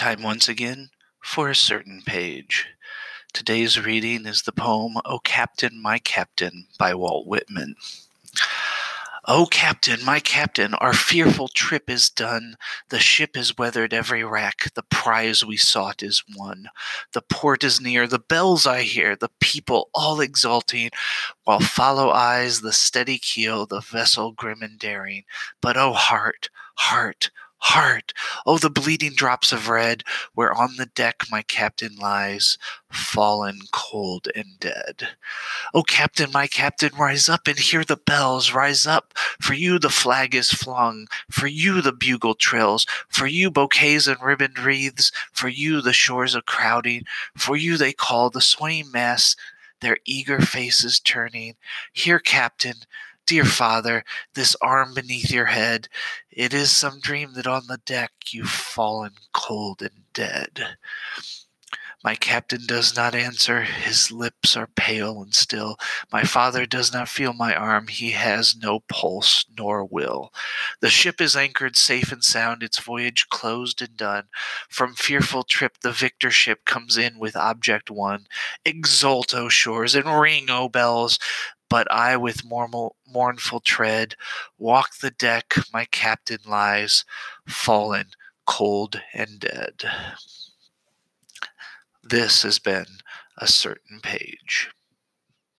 Time once again for a certain page. Today's reading is the poem O Captain, My Captain by Walt Whitman. O Captain, my Captain, our fearful trip is done. The ship has weathered every wreck. The prize we sought is won. The port is near. The bells I hear. The people all exulting, while follow eyes the steady keel, the vessel grim and daring. But O heart, heart, heart, oh, the bleeding drops of red, where on the deck my captain lies, fallen cold and dead. Oh, captain, my captain, rise up and hear the bells, rise up, for you the flag is flung, for you the bugle trills, for you bouquets and ribboned wreaths, for you the shores are crowding, for you they call the swaying mass, their eager faces turning. Here, captain, Dear father, this arm beneath your head, it is some dream that on the deck you've fallen cold and dead. My captain does not answer. His lips are pale and still. My father does not feel my arm. He has no pulse nor will. The ship is anchored safe and sound, its voyage closed and done. From fearful trip, the victor ship comes in with object won. Exult, O shores, and ring, O bells. But I, with mournful tread, walk the deck. My captain lies, fallen, cold, and dead. This has been a certain page.